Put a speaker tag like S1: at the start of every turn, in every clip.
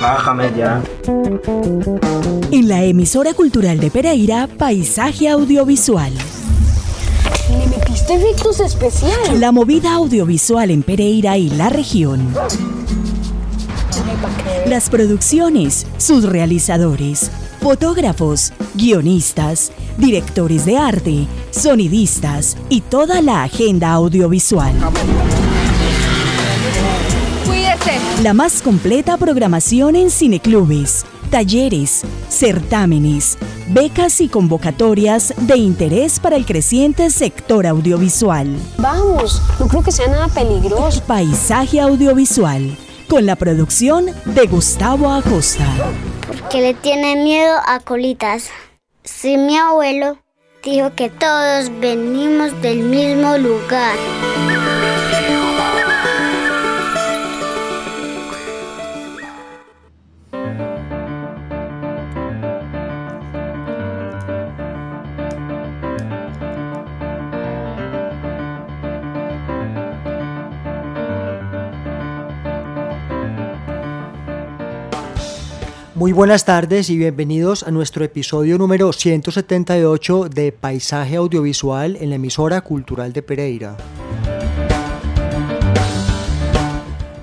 S1: Bájame ya.
S2: En la emisora cultural de Pereira, Paisaje Audiovisual.
S3: Le metiste efectos especiales.
S2: La movida audiovisual en Pereira y la región. Las producciones, sus realizadores, fotógrafos, guionistas, directores de arte, sonidistas y toda la agenda audiovisual. La más completa programación en cineclubes, talleres, certámenes, becas y convocatorias de interés para el creciente sector audiovisual.
S3: Vamos, no creo que sea nada peligroso.
S2: Paisaje audiovisual, con la producción de Gustavo Acosta.
S4: que le tiene miedo a colitas. Si mi abuelo dijo que todos venimos del mismo lugar.
S5: Buenas tardes y bienvenidos a nuestro episodio número 178 de Paisaje Audiovisual en la emisora cultural de Pereira.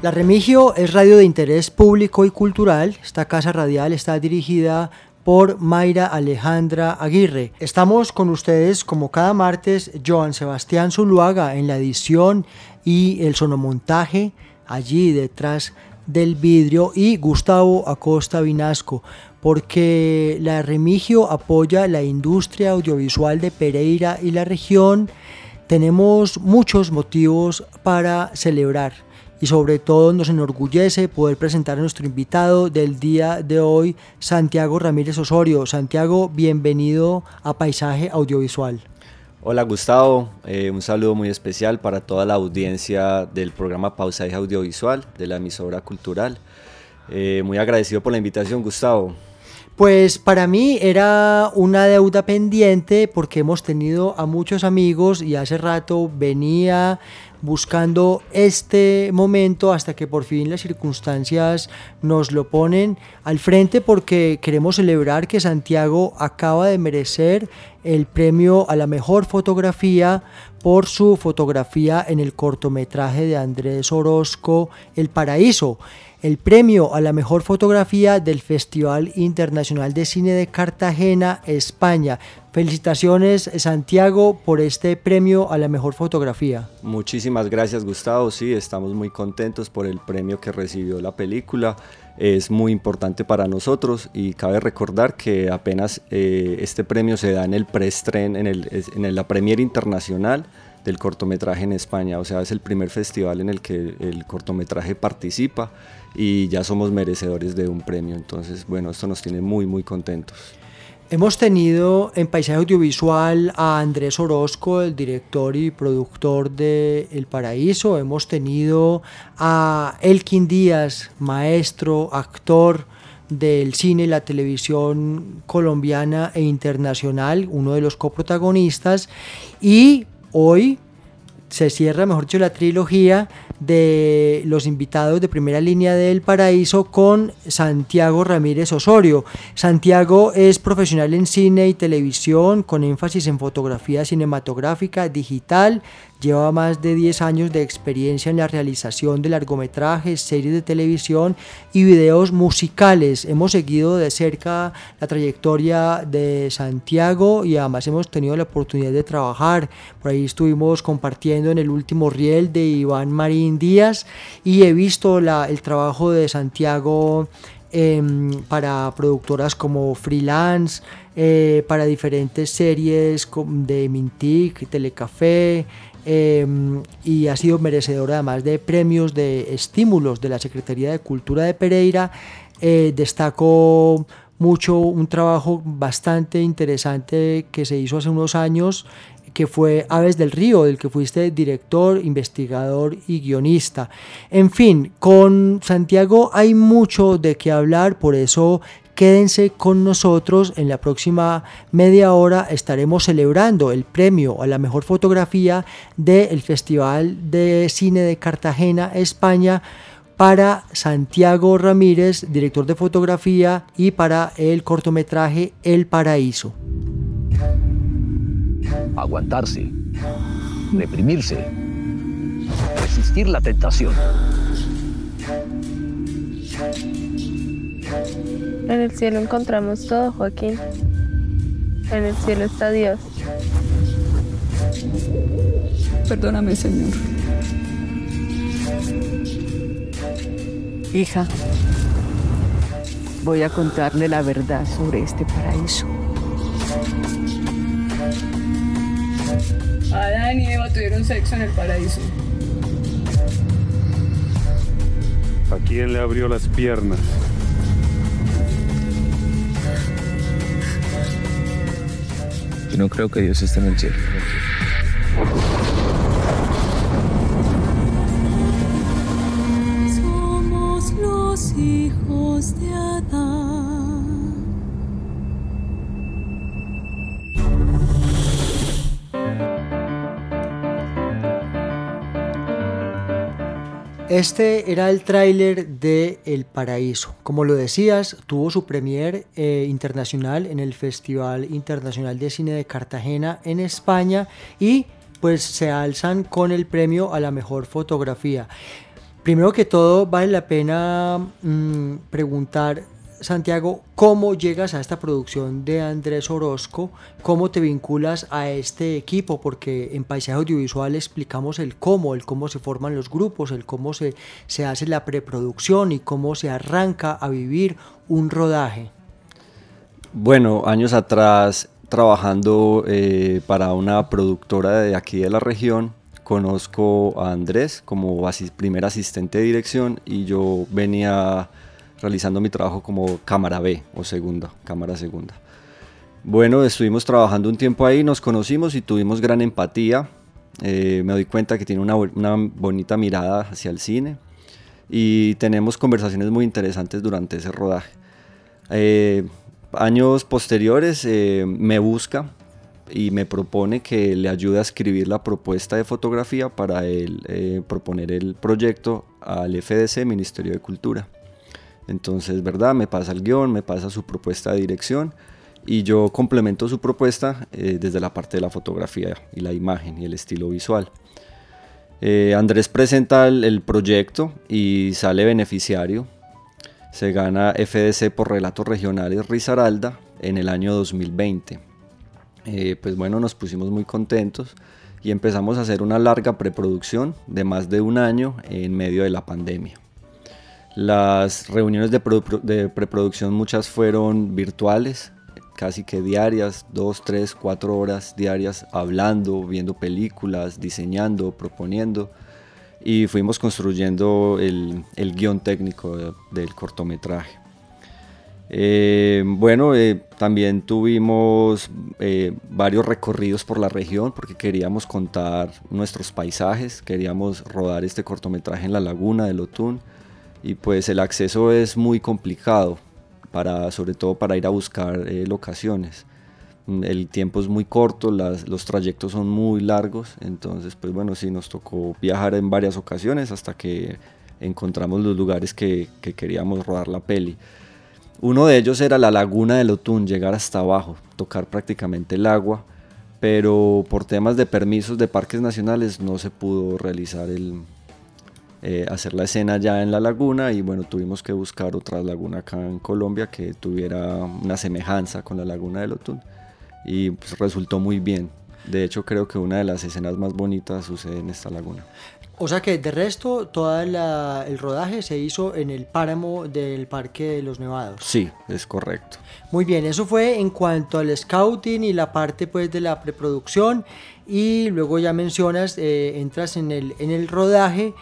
S5: La Remigio es radio de interés público y cultural. Esta casa radial está dirigida por Mayra Alejandra Aguirre. Estamos con ustedes como cada martes, Joan Sebastián Zuluaga en la edición y el sonomontaje, allí detrás del vidrio y Gustavo Acosta Vinasco, porque la Remigio apoya la industria audiovisual de Pereira y la región. Tenemos muchos motivos para celebrar y sobre todo nos enorgullece poder presentar a nuestro invitado del día de hoy, Santiago Ramírez Osorio. Santiago, bienvenido a Paisaje Audiovisual.
S6: Hola Gustavo, eh, un saludo muy especial para toda la audiencia del programa Paisaje Audiovisual de la emisora cultural. Eh, muy agradecido por la invitación Gustavo.
S5: Pues para mí era una deuda pendiente porque hemos tenido a muchos amigos y hace rato venía buscando este momento hasta que por fin las circunstancias nos lo ponen al frente porque queremos celebrar que Santiago acaba de merecer el premio a la mejor fotografía por su fotografía en el cortometraje de Andrés Orozco El Paraíso el premio a la mejor fotografía del Festival Internacional de Cine de Cartagena, España. Felicitaciones Santiago por este premio a la mejor fotografía.
S6: Muchísimas gracias Gustavo, sí, estamos muy contentos por el premio que recibió la película. Es muy importante para nosotros y cabe recordar que apenas eh, este premio se da en el preestreno, en, el, en la Premier Internacional del cortometraje en España, o sea, es el primer festival en el que el cortometraje participa y ya somos merecedores de un premio. Entonces, bueno, esto nos tiene muy, muy contentos.
S5: Hemos tenido en Paisaje Audiovisual a Andrés Orozco, el director y productor de El Paraíso. Hemos tenido a Elkin Díaz, maestro, actor del cine y la televisión colombiana e internacional, uno de los coprotagonistas. Y hoy se cierra, mejor dicho, la trilogía de los invitados de primera línea del paraíso con Santiago Ramírez Osorio. Santiago es profesional en cine y televisión con énfasis en fotografía cinematográfica, digital, Lleva más de 10 años de experiencia en la realización de largometrajes, series de televisión y videos musicales. Hemos seguido de cerca la trayectoria de Santiago y además hemos tenido la oportunidad de trabajar. Por ahí estuvimos compartiendo en el último riel de Iván Marín Díaz y he visto el trabajo de Santiago em, para productoras como Freelance, eh, para diferentes series de Mintic, Telecafé, Em, y ha sido merecedora además de premios, de estímulos de la Secretaría de Cultura de Pereira. Eh, destaco mucho un trabajo bastante interesante que se hizo hace unos años que fue Aves del Río, del que fuiste director, investigador y guionista. En fin, con Santiago hay mucho de qué hablar, por eso Quédense con nosotros, en la próxima media hora estaremos celebrando el premio a la mejor fotografía del Festival de Cine de Cartagena, España, para Santiago Ramírez, director de fotografía, y para el cortometraje El Paraíso.
S1: Aguantarse, reprimirse, resistir la tentación.
S7: En el cielo encontramos todo, Joaquín. En el cielo está Dios.
S8: Perdóname, Señor. Hija, voy a contarle la verdad sobre este paraíso.
S9: Tuvieron sexo en el paraíso.
S10: ¿A quién le abrió las piernas?
S11: Yo no creo que Dios esté en el cielo.
S12: Somos los hijos de
S5: Este era el tráiler de El Paraíso. Como lo decías, tuvo su premier eh, internacional en el Festival Internacional de Cine de Cartagena en España y pues se alzan con el premio a la mejor fotografía. Primero que todo, vale la pena mm, preguntar Santiago, ¿cómo llegas a esta producción de Andrés Orozco? ¿Cómo te vinculas a este equipo? Porque en Paisaje Audiovisual explicamos el cómo, el cómo se forman los grupos, el cómo se, se hace la preproducción y cómo se arranca a vivir un rodaje.
S6: Bueno, años atrás, trabajando eh, para una productora de aquí de la región, conozco a Andrés como primer asistente de dirección y yo venía realizando mi trabajo como cámara B o segunda, cámara segunda. Bueno, estuvimos trabajando un tiempo ahí, nos conocimos y tuvimos gran empatía. Eh, me doy cuenta que tiene una, bonita mirada hacia el cine y tenemos conversaciones muy interesantes durante ese rodaje. Eh, años posteriores eh, me busca y me propone que le ayude a escribir la propuesta de fotografía para él proponer el proyecto al FDC, Ministerio de Cultura. Entonces, ¿verdad? Me pasa el guion, me pasa su propuesta de dirección y yo complemento su propuesta eh, desde la parte de la fotografía y la imagen y el estilo visual. Eh, Andrés presenta el, proyecto y sale beneficiario. Se gana FDC por Relatos Regionales Risaralda en el año 2020. Eh, pues bueno, nos pusimos muy contentos y empezamos a hacer una larga preproducción de más de un año en medio de la pandemia. Las reuniones de, preproducción muchas fueron virtuales, casi que diarias, dos, tres, cuatro horas diarias hablando, viendo películas, diseñando, proponiendo y fuimos construyendo el, guion técnico del cortometraje. Eh, bueno, eh, también tuvimos eh, varios recorridos por la región porque queríamos contar nuestros paisajes, queríamos rodar este cortometraje en la laguna del Otún y pues el acceso es muy complicado, para, sobre todo para ir a buscar eh, locaciones. Mm, el tiempo es muy corto, las, los trayectos son muy largos, entonces pues bueno, sí nos tocó viajar en varias ocasiones hasta que encontramos los lugares que, que queríamos rodar la peli. Uno de ellos era la laguna del Otún, llegar hasta abajo, tocar prácticamente el agua, pero por temas de permisos de parques nacionales no se pudo realizar el, eh, hacer la escena ya en la laguna y bueno, tuvimos que buscar otra laguna acá en Colombia que tuviera una semejanza con la laguna de Lotún y pues resultó muy bien. De hecho creo que una de las escenas más bonitas sucede en esta laguna.
S5: O sea que de resto todo el rodaje se hizo en el páramo del Parque de los Nevados.
S6: Sí, es correcto.
S5: Muy bien, eso fue en cuanto al scouting y la parte pues de la preproducción y luego ya mencionas, eh, entras en el, en el rodaje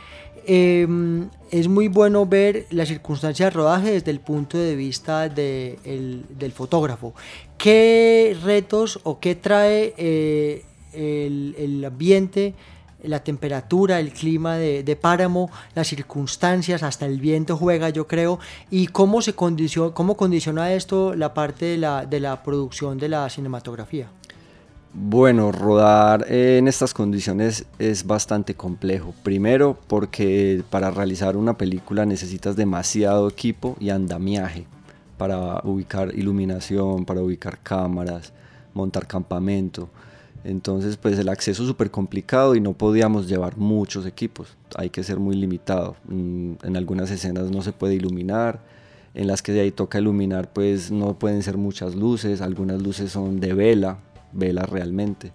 S5: Em, es muy bueno ver la circunstancia de rodaje desde el punto de vista del fotógrafo. ¿Qué retos o qué trae eh, el, ambiente, la temperatura, el clima de, Páramo, las circunstancias, hasta el viento juega, yo creo, y cómo, se condiciona, cómo condiciona esto la parte de la, de la producción de la cinematografía?
S6: Bueno, rodar en estas condiciones es bastante complejo. Primero porque para realizar una película necesitas demasiado equipo y andamiaje para ubicar iluminación, para ubicar cámaras, montar campamento. Entonces, pues el acceso es súper complicado y no podíamos llevar muchos equipos. Hay que ser muy limitado. Mm, en algunas escenas no se puede iluminar. En las que de ahí toca iluminar, pues no pueden ser muchas luces. Algunas luces son de vela, vela realmente.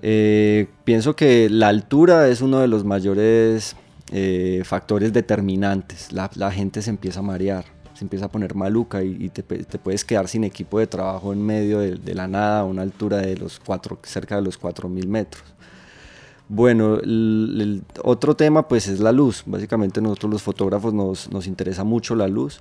S6: Eh, pienso que la altura es uno de los mayores eh, factores determinantes. La, gente se empieza a marear, se empieza a poner maluca y, te, puedes quedar sin equipo de trabajo en medio de, la nada a una altura de los cuatro, cerca de los 4.000 metros. Bueno, el, otro tema pues es la luz. Básicamente nosotros los fotógrafos nos, nos interesa mucho la luz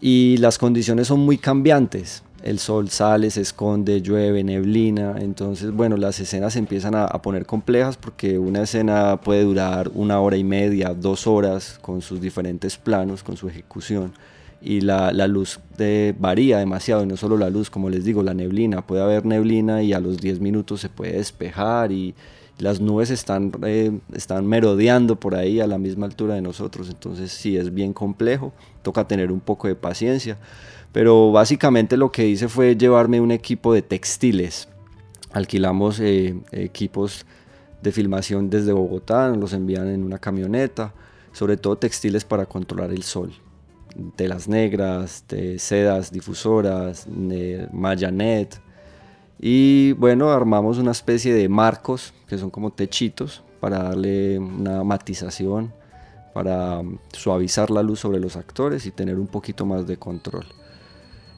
S6: y las condiciones son muy cambiantes el sol sale, se esconde, llueve, neblina, entonces bueno, las escenas se empiezan a, poner complejas porque una escena puede durar una hora y media, dos horas con sus diferentes planos, con su ejecución. Y la, luz de, varía demasiado y no solo la luz, como les digo, la neblina, puede haber neblina y a los 10 minutos se puede despejar y las nubes están, eh, están merodeando por ahí a la misma altura de nosotros, entonces sí es bien complejo, toca tener un poco de paciencia pero básicamente lo que hice fue llevarme un equipo de textiles. Alquilamos eh, equipos de filmación desde Bogotá, los envían en una camioneta, sobre todo textiles para controlar el sol. Telas negras, de sedas difusoras, mayanet. Y bueno, armamos una especie de marcos, que son como techitos, para darle una matización, para suavizar la luz sobre los actores y tener un poquito más de control.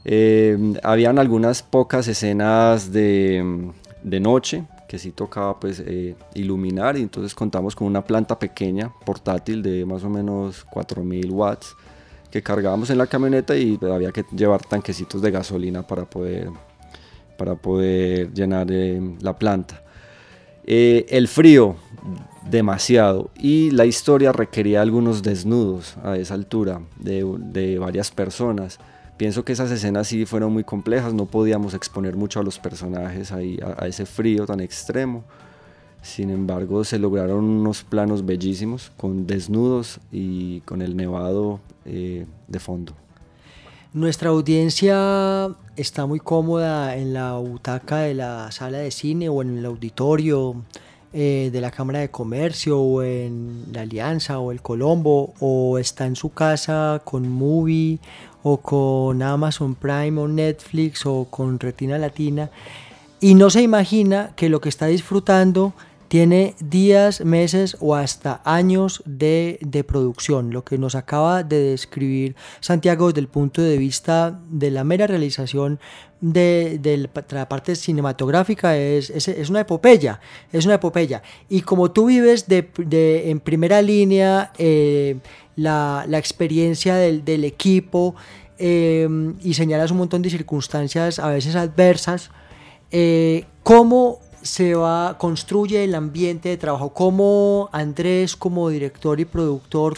S6: Eh, habían algunas pocas escenas de, de, noche que sí tocaba pues eh, iluminar y entonces contamos con una planta pequeña, portátil de más o menos 4000 watts que cargábamos en la camioneta y había que llevar tanquecitos de gasolina para poder, para poder llenar eh, la planta. el frío, demasiado. Y la historia requería algunos desnudos a esa altura de, de varias personas. Pienso que esas escenas sí fueron muy complejas, no podíamos exponer mucho a los personajes ahí, a, ese frío tan extremo. Sin embargo, se lograron unos planos bellísimos con desnudos y con el nevado eh, de fondo.
S5: Nuestra audiencia está muy cómoda en la butaca de la sala de cine o en el auditorio eh, de la Cámara de Comercio o en la Alianza o el Colombo o está en su casa con Movie o con Amazon Prime o Netflix o con Retina Latina y no se imagina que lo que está disfrutando tiene días, meses o hasta años de, producción. Lo que nos acaba de describir Santiago desde el punto de vista de la mera realización de, la parte cinematográfica es, es, una epopeya, es una epopeya. Y como tú vives de, en primera línea eh, la, experiencia del, equipo eh, y señalas un montón de circunstancias a veces adversas, eh, ¿cómo se va, construye el ambiente de trabajo, cómo Andrés como director y productor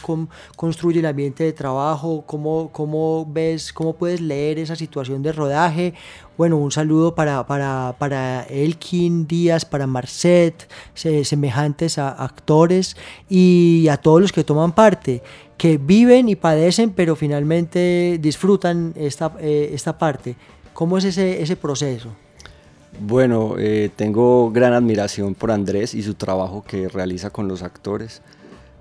S5: construye el ambiente de trabajo, cómo, cómo ves, cómo puedes leer esa situación de rodaje. Bueno, un saludo para, para, para Elkin Díaz, para Marcet, semejantes a actores y a todos los que toman parte, que viven y padecen, pero finalmente disfrutan esta, eh, esta parte. ¿Cómo es ese, ese proceso?
S6: Bueno, eh, tengo gran admiración por Andrés y su trabajo que realiza con los actores.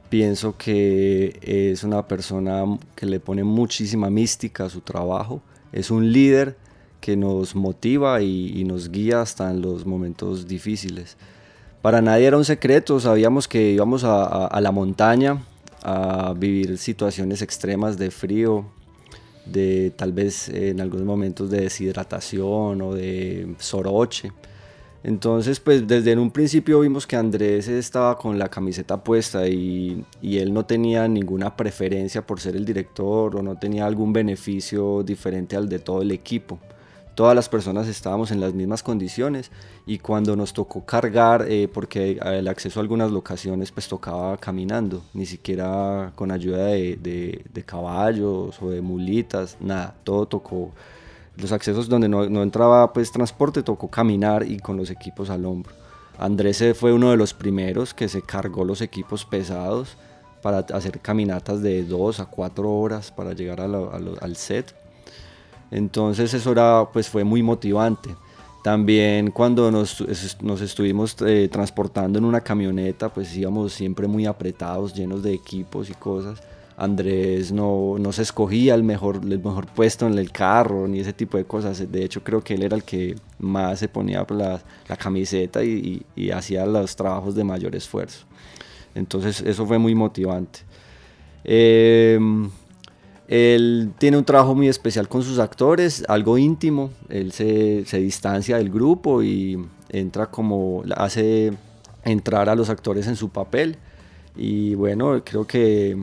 S6: Pienso que es una persona que le pone muchísima mística a su trabajo. Es un líder que nos motiva y, nos guía hasta en los momentos difíciles. Para nadie era un secreto, sabíamos que íbamos a la montaña a vivir situaciones extremas de frío, de tal vez en algunos momentos de deshidratación o de soroche. Entonces, pues desde un principio vimos que Andrés estaba con la camiseta puesta y, y, él no tenía ninguna preferencia por ser el director o no tenía algún beneficio diferente al de todo el equipo todas las personas estábamos en las mismas condiciones y cuando nos tocó cargar, eh, porque el acceso a algunas locaciones pues tocaba caminando, ni siquiera con ayuda de, de, caballos o de mulitas, nada, todo tocó los accesos donde no, entraba pues transporte tocó caminar y con los equipos al hombro. Andrés fue uno de los primeros que se cargó los equipos pesados para hacer caminatas de dos a cuatro horas para llegar al set. Entonces eso era, pues fue muy motivante. También cuando nos, nos estuvimos eh, transportando en una camioneta, pues íbamos siempre muy apretados, llenos de equipos y cosas. Andrés no, no, se escogía el mejor, el mejor puesto en el carro ni ese tipo de cosas. De hecho, creo que él era el que más se ponía la, la camiseta y, y, hacía los trabajos de mayor esfuerzo. Entonces, eso fue muy motivante. Eh, él tiene un trabajo muy especial con sus actores, algo íntimo. Él se, se distancia del grupo y entra como, hace entrar a los actores en su papel. Y bueno, creo que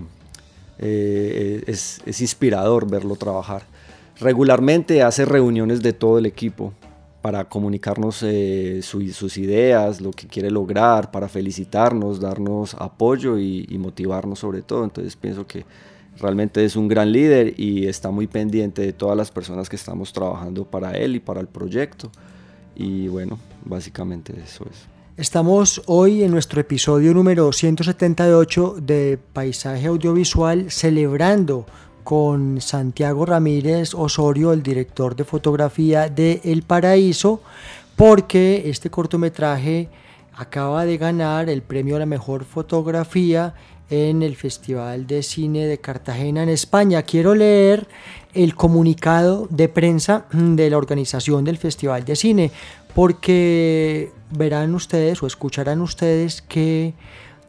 S6: eh, es, es, inspirador verlo trabajar. Regularmente hace reuniones de todo el equipo para comunicarnos eh, sus ideas, lo que quiere lograr, para felicitarnos, darnos apoyo y, y, motivarnos sobre todo. Entonces pienso que realmente es un gran líder y está muy pendiente de todas las personas que estamos trabajando para él y para el proyecto. Y bueno, básicamente eso es.
S5: Estamos hoy en nuestro episodio número 178 de Paisaje Audiovisual celebrando con Santiago Ramírez Osorio, el director de fotografía de El Paraíso, porque este cortometraje acaba de ganar el premio a la mejor fotografía en el Festival de Cine de Cartagena en España. Quiero leer el comunicado de prensa de la organización del Festival de Cine, porque verán ustedes o escucharán ustedes que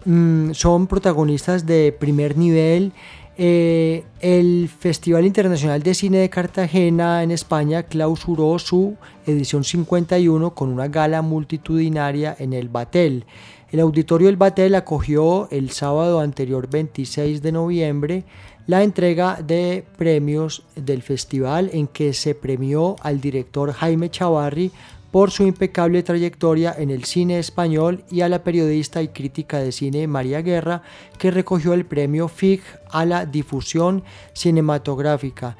S5: mm, son protagonistas de primer nivel. Eh, el Festival Internacional de Cine de Cartagena en España clausuró su edición 51 con una gala multitudinaria en el Batel. El auditorio del Batel acogió el sábado anterior 26 de noviembre la entrega de premios del festival en que se premió al director Jaime Chavarri por su impecable trayectoria en el cine español y a la periodista y crítica de cine María Guerra, que recogió el premio FIG a la difusión cinematográfica.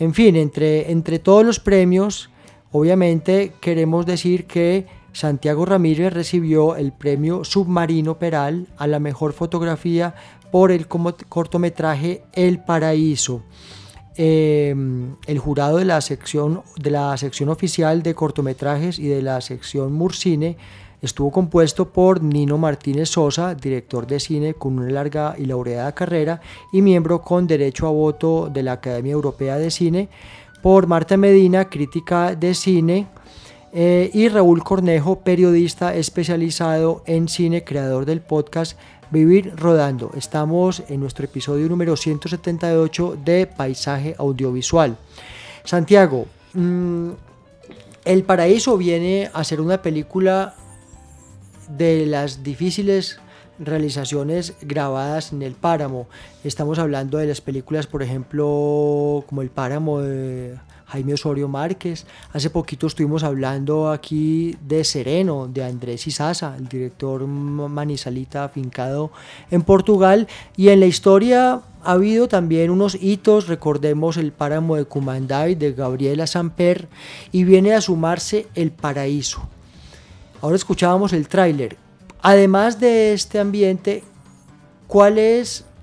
S5: En fin, entre, entre todos los premios, obviamente queremos decir que Santiago Ramírez recibió el premio Submarino Peral a la mejor fotografía por el cortometraje El Paraíso. Em, el jurado de la, sección, de la sección oficial de cortometrajes y de la sección Murcine estuvo compuesto por Nino Martínez Sosa, director de cine con una larga y laureada carrera y miembro con derecho a voto de la Academia Europea de Cine, por Marta Medina, crítica de cine, eh, y Raúl Cornejo, periodista especializado en cine, creador del podcast Vivir Rodando. Estamos en nuestro episodio número 178 de Paisaje Audiovisual. Santiago, mm, El Paraíso viene a ser una película de las difíciles realizaciones grabadas en el páramo. Estamos hablando de las películas, por ejemplo, como El Páramo de Jaime Osorio Márquez. Hace poquito estuvimos hablando aquí de Sereno, de Andrés Isaza, el director manizalita afincado en Portugal. Y en la historia ha habido también unos hitos, recordemos el páramo de Cumanday de Gabriela Samper y viene a sumarse El Paraíso. Ahora escuchábamos el tráiler. Además de este ambiente, ¿cuál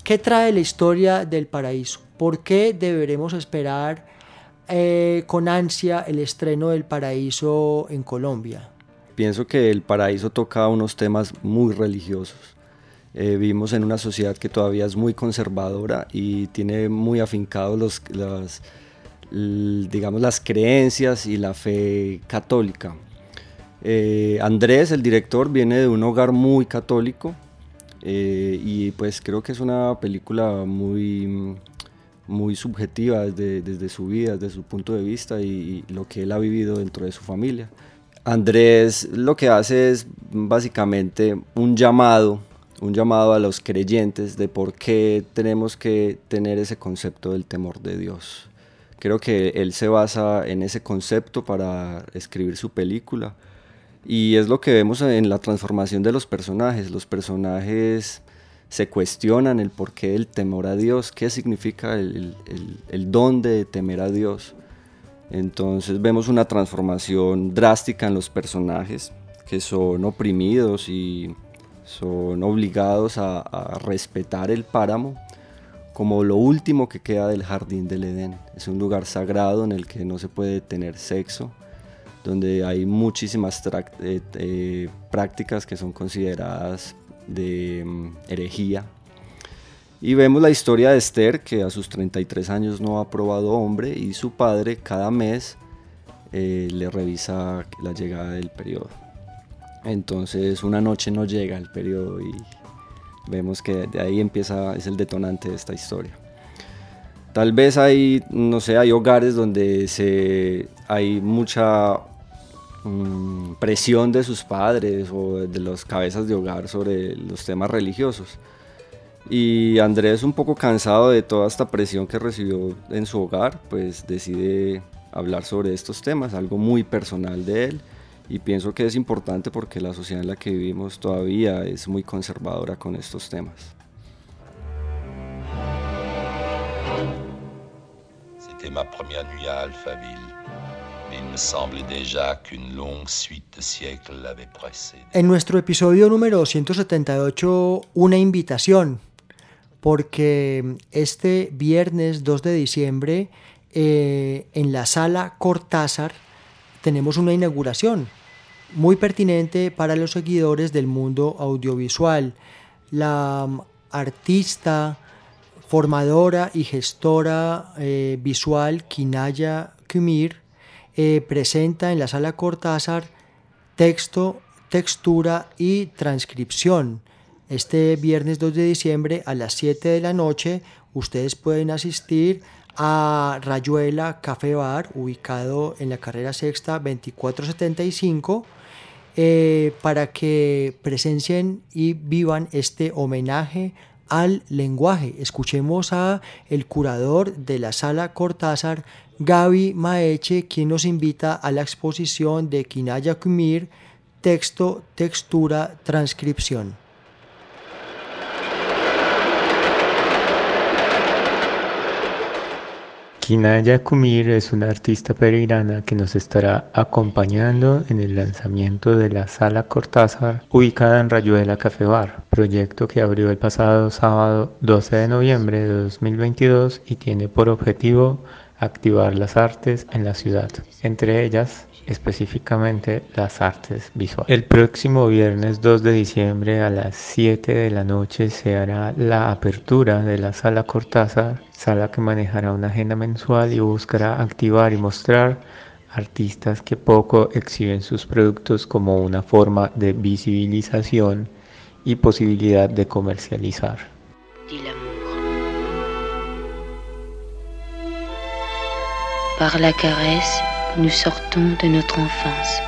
S5: qué trae la historia del paraíso? ¿Por qué deberemos esperar eh, con ansia el estreno del Paraíso en Colombia?
S6: Pienso que el Paraíso toca unos temas muy religiosos. Eh, vivimos en una sociedad que todavía es muy conservadora y tiene muy afincados los, las, digamos, las creencias y la fe católica. Eh, Andrés, el director, viene de un hogar muy católico y pues creo que es una película muy muy subjetiva desde, desde, su vida, desde su punto de vista y, lo que él ha vivido dentro de su familia. Andrés lo que hace es básicamente un llamado, un llamado a los creyentes de por qué tenemos que tener ese concepto del temor de Dios. Creo que él se basa en ese concepto para escribir su película y es lo que vemos en la transformación de los personajes. Los personajes se cuestionan el porqué del temor a Dios, qué significa el, don de temer a Dios. Entonces vemos una transformación drástica en los personajes que son oprimidos y son obligados a, a respetar el páramo como lo último que queda del jardín del Edén. Es un lugar sagrado en el que no se puede tener sexo, donde hay muchísimas eh, eh, prácticas que son consideradas de mm, herejía. Y vemos la historia de Esther, que a sus 33 años no ha probado hombre, y su padre cada mes eh, le revisa la llegada del periodo. Entonces una noche no llega el periodo y vemos que de ahí empieza, es el detonante de esta historia. Tal vez hay, no sé, hay hogares donde se, hay mucha Mm, presión de sus padres o de los cabezas de hogar sobre los temas religiosos. Y Andrés, un poco cansado de toda esta presión que recibió en su hogar, pues decide hablar sobre estos temas, algo muy personal de él. Y pienso que es importante porque la sociedad en la que vivimos todavía es muy conservadora con estos temas.
S13: C'était ma première nuit à Alphaville.
S5: En nuestro episodio número 178, una invitación, porque este viernes 2 de diciembre eh, en la sala Cortázar tenemos una inauguración muy pertinente para los seguidores del mundo audiovisual. La artista, formadora y gestora eh, visual Kinaya Kumir eh, presenta en la sala Cortázar texto, textura y transcripción. Este viernes 2 de diciembre a las 7 de la noche ustedes pueden asistir a Rayuela Café Bar, ubicado en la carrera sexta 2475, eh, para que presencien y vivan este homenaje al lenguaje. Escuchemos a el curador de la sala Cortázar, Gaby Maeche, quien nos invita a la exposición de Kinaya Kumir, texto, textura, transcripción.
S14: Kinaya Kumir es una artista peregrina que nos estará acompañando en el lanzamiento de la Sala Cortázar ubicada en Rayuela Café Bar, proyecto que abrió el pasado sábado 12 de noviembre de 2022 y tiene por objetivo activar las artes en la ciudad, entre ellas específicamente las artes visuales. El próximo viernes 2 de diciembre a las 7 de la noche se hará la apertura de la sala Cortázar, sala que manejará una agenda mensual y buscará activar y mostrar artistas que poco exhiben sus productos como una forma de visibilización y posibilidad de comercializar.
S15: Par la caresse, nous sortons de notre enfance.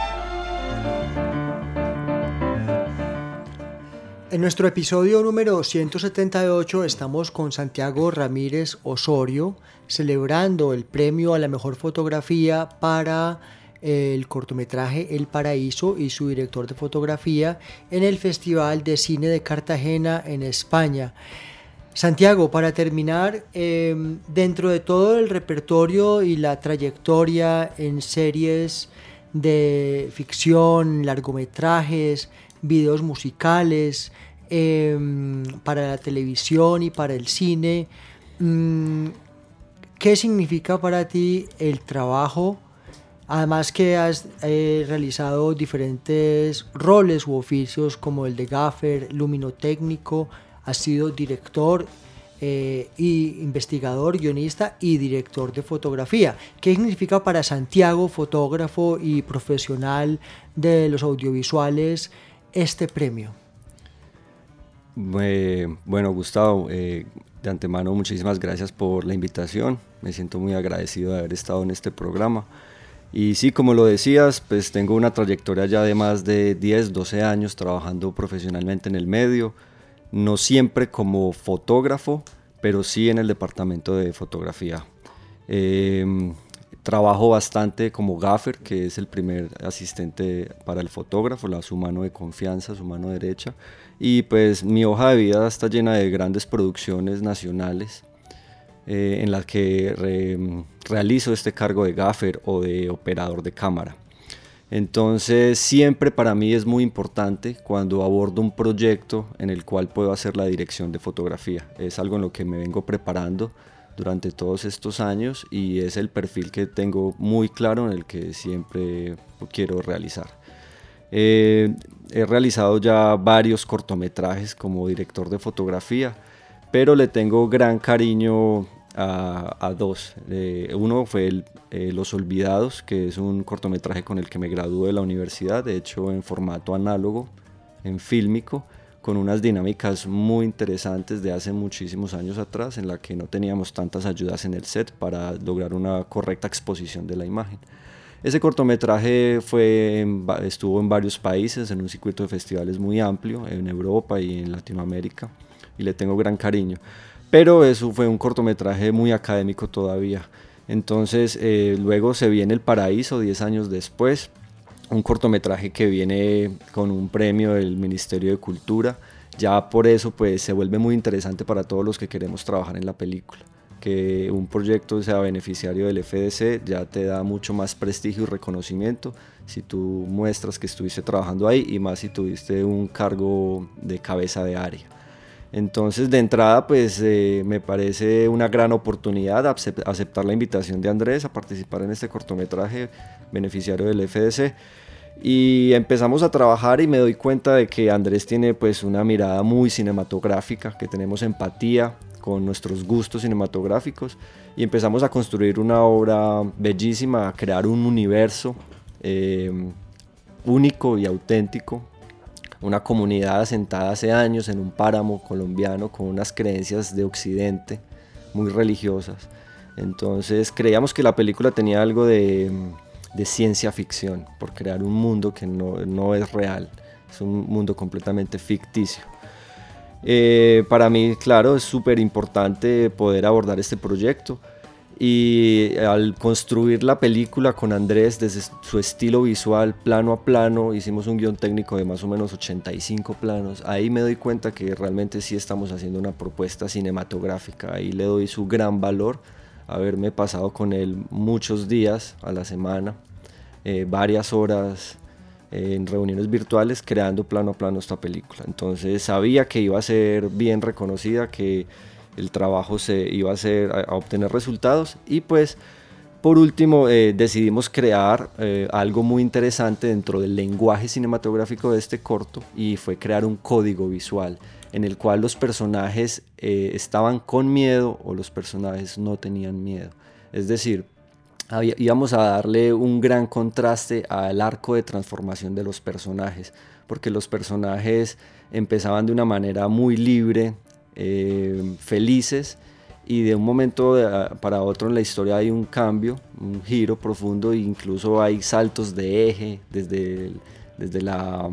S5: En nuestro episodio número 178 estamos con Santiago Ramírez Osorio celebrando el premio a la mejor fotografía para el cortometraje El Paraíso y su director de fotografía en el Festival de Cine de Cartagena en España. Santiago, para terminar, em, dentro de todo el repertorio y la trayectoria en series de ficción, largometrajes, videos musicales, em, para la televisión y para el cine, mm, ¿qué significa para ti el trabajo? Además que has eh, realizado diferentes roles u oficios como el de gaffer, luminotécnico, ha sido director eh, y investigador, guionista y director de fotografía. ¿Qué significa para Santiago, fotógrafo y profesional de los audiovisuales, este premio?
S6: bueno, Gustavo, eh, de antemano muchísimas gracias por la invitación. Me siento muy agradecido de haber estado en este programa. Y sí, como lo decías, pues tengo una trayectoria ya de más de 10, 12 años trabajando profesionalmente en el medio no siempre como fotógrafo, pero sí en el departamento de fotografía. Em, trabajo bastante como gaffer, que es el primer asistente para el fotógrafo, la, su mano de confianza, su mano derecha. Y pues mi hoja de vida está llena de grandes producciones nacionales. eh, en la que realizo este cargo de gaffer o de operador de cámara. Entonces siempre para mí es muy importante cuando abordo un proyecto en el cual puedo hacer la dirección de fotografía. Es algo en lo que me vengo preparando durante todos estos años y es el perfil que tengo muy claro en el que siempre quiero realizar. Eh, he realizado ya varios cortometrajes como director de fotografía, pero le tengo gran cariño a, dos. Uno fue eh, Los Olvidados, que es un cortometraje con el que me gradué de la universidad, de hecho en formato análogo, en fílmico, con unas dinámicas muy interesantes de hace muchísimos años atrás, en la que no teníamos tantas ayudas en el set para lograr una correcta exposición de la imagen. Ese cortometraje fue estuvo en varios países, en un circuito de festivales muy amplio, en Europa y en Latinoamérica, y le tengo gran cariño. Pero eso fue un cortometraje muy académico todavía. Entonces, eh, luego se viene El Paraíso, 10 años después, un cortometraje que viene con un premio del Ministerio de Cultura. Ya por eso, pues se vuelve muy interesante para todos los que queremos trabajar en la película. Que un proyecto sea beneficiario del FDC ya te da mucho más prestigio y reconocimiento si tú muestras que estuviste trabajando ahí y más si tuviste un cargo de cabeza de área. Entonces, de entrada, pues eh, me parece una gran oportunidad aceptar la invitación de Andrés a participar en este cortometraje beneficiario del FDC. Y empezamos a trabajar y me doy cuenta de que Andrés tiene pues una mirada muy cinematográfica, que tenemos empatía con nuestros gustos cinematográficos y empezamos a construir una obra bellísima, a crear un universo eh, único y auténtico una comunidad asentada hace años en un páramo colombiano con unas creencias de occidente muy religiosas. Entonces creíamos que la película tenía algo de, ciencia ficción, por crear un mundo que no, es real, es un mundo completamente ficticio. Eh, para mí, claro, es súper importante poder abordar este proyecto y al construir la película con Andrés desde su estilo visual, plano a plano, hicimos un guion técnico de más o menos 85 planos. Ahí me doy cuenta que realmente sí estamos haciendo una propuesta cinematográfica. Ahí le doy su gran valor, haberme pasado con él muchos días a la semana, eh, varias horas eh, en reuniones virtuales creando plano a plano esta película. Entonces sabía que iba a ser bien reconocida, que el trabajo se iba a, hacer, a, obtener resultados y pues por último eh, decidimos crear eh, algo muy interesante dentro del lenguaje cinematográfico de este corto y fue crear un código visual en el cual los personajes eh, estaban con miedo o los personajes no tenían miedo. Es decir, íbamos a darle un gran contraste al arco de transformación de los personajes, porque los personajes empezaban de una manera muy libre, eh, felices y de un momento para otro en la historia hay un cambio, un giro profundo e incluso hay saltos de eje desde, desde, la,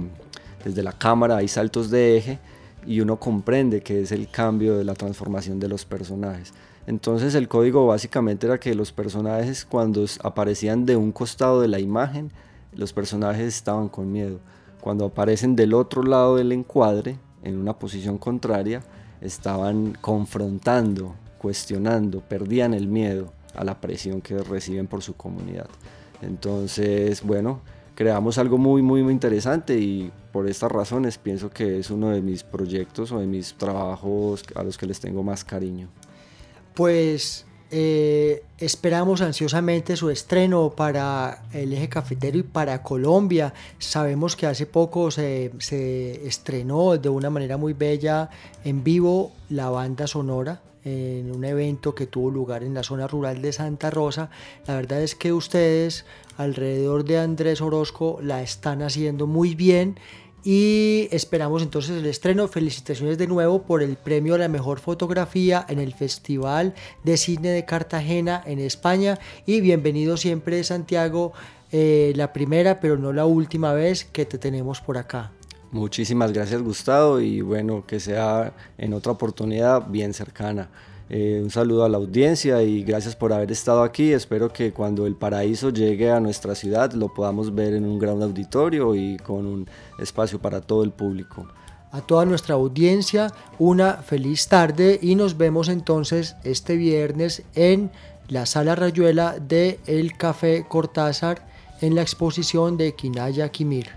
S6: desde la cámara, hay saltos de eje y uno comprende que es el cambio de la transformación de los personajes. Entonces el código básicamente era que los personajes cuando aparecían de un costado de la imagen, los personajes estaban con miedo. Cuando aparecen del otro lado del encuadre, en una posición contraria, estaban confrontando, cuestionando, perdían el miedo a la presión que reciben por su comunidad. Entonces, bueno, creamos algo muy, muy, muy interesante y por estas razones pienso que es uno de mis proyectos o de mis trabajos a los que les tengo más cariño.
S5: Pues eh, esperamos ansiosamente su estreno para el eje cafetero y para Colombia. Sabemos que hace poco se, se estrenó de una manera muy bella en vivo la banda sonora en un evento que tuvo lugar en la zona rural de Santa Rosa. La verdad es que ustedes alrededor de Andrés Orozco la están haciendo muy bien y esperamos entonces el estreno. Felicitaciones de nuevo por el premio a la mejor fotografía en el Festival de Cine de Cartagena en España. Y bienvenido siempre, Santiago, eh, la primera, pero no la última vez que te tenemos por acá.
S6: Muchísimas gracias, Gustavo, y bueno, que sea en otra oportunidad bien cercana. Eh, un saludo a la audiencia y gracias por haber estado aquí. Espero que cuando el paraíso llegue a nuestra ciudad lo podamos ver en un gran auditorio y con un espacio para todo el público.
S5: A toda nuestra audiencia, una feliz tarde y nos vemos entonces este viernes en la sala Rayuela de El Café Cortázar en la exposición de Kinaya Kimir.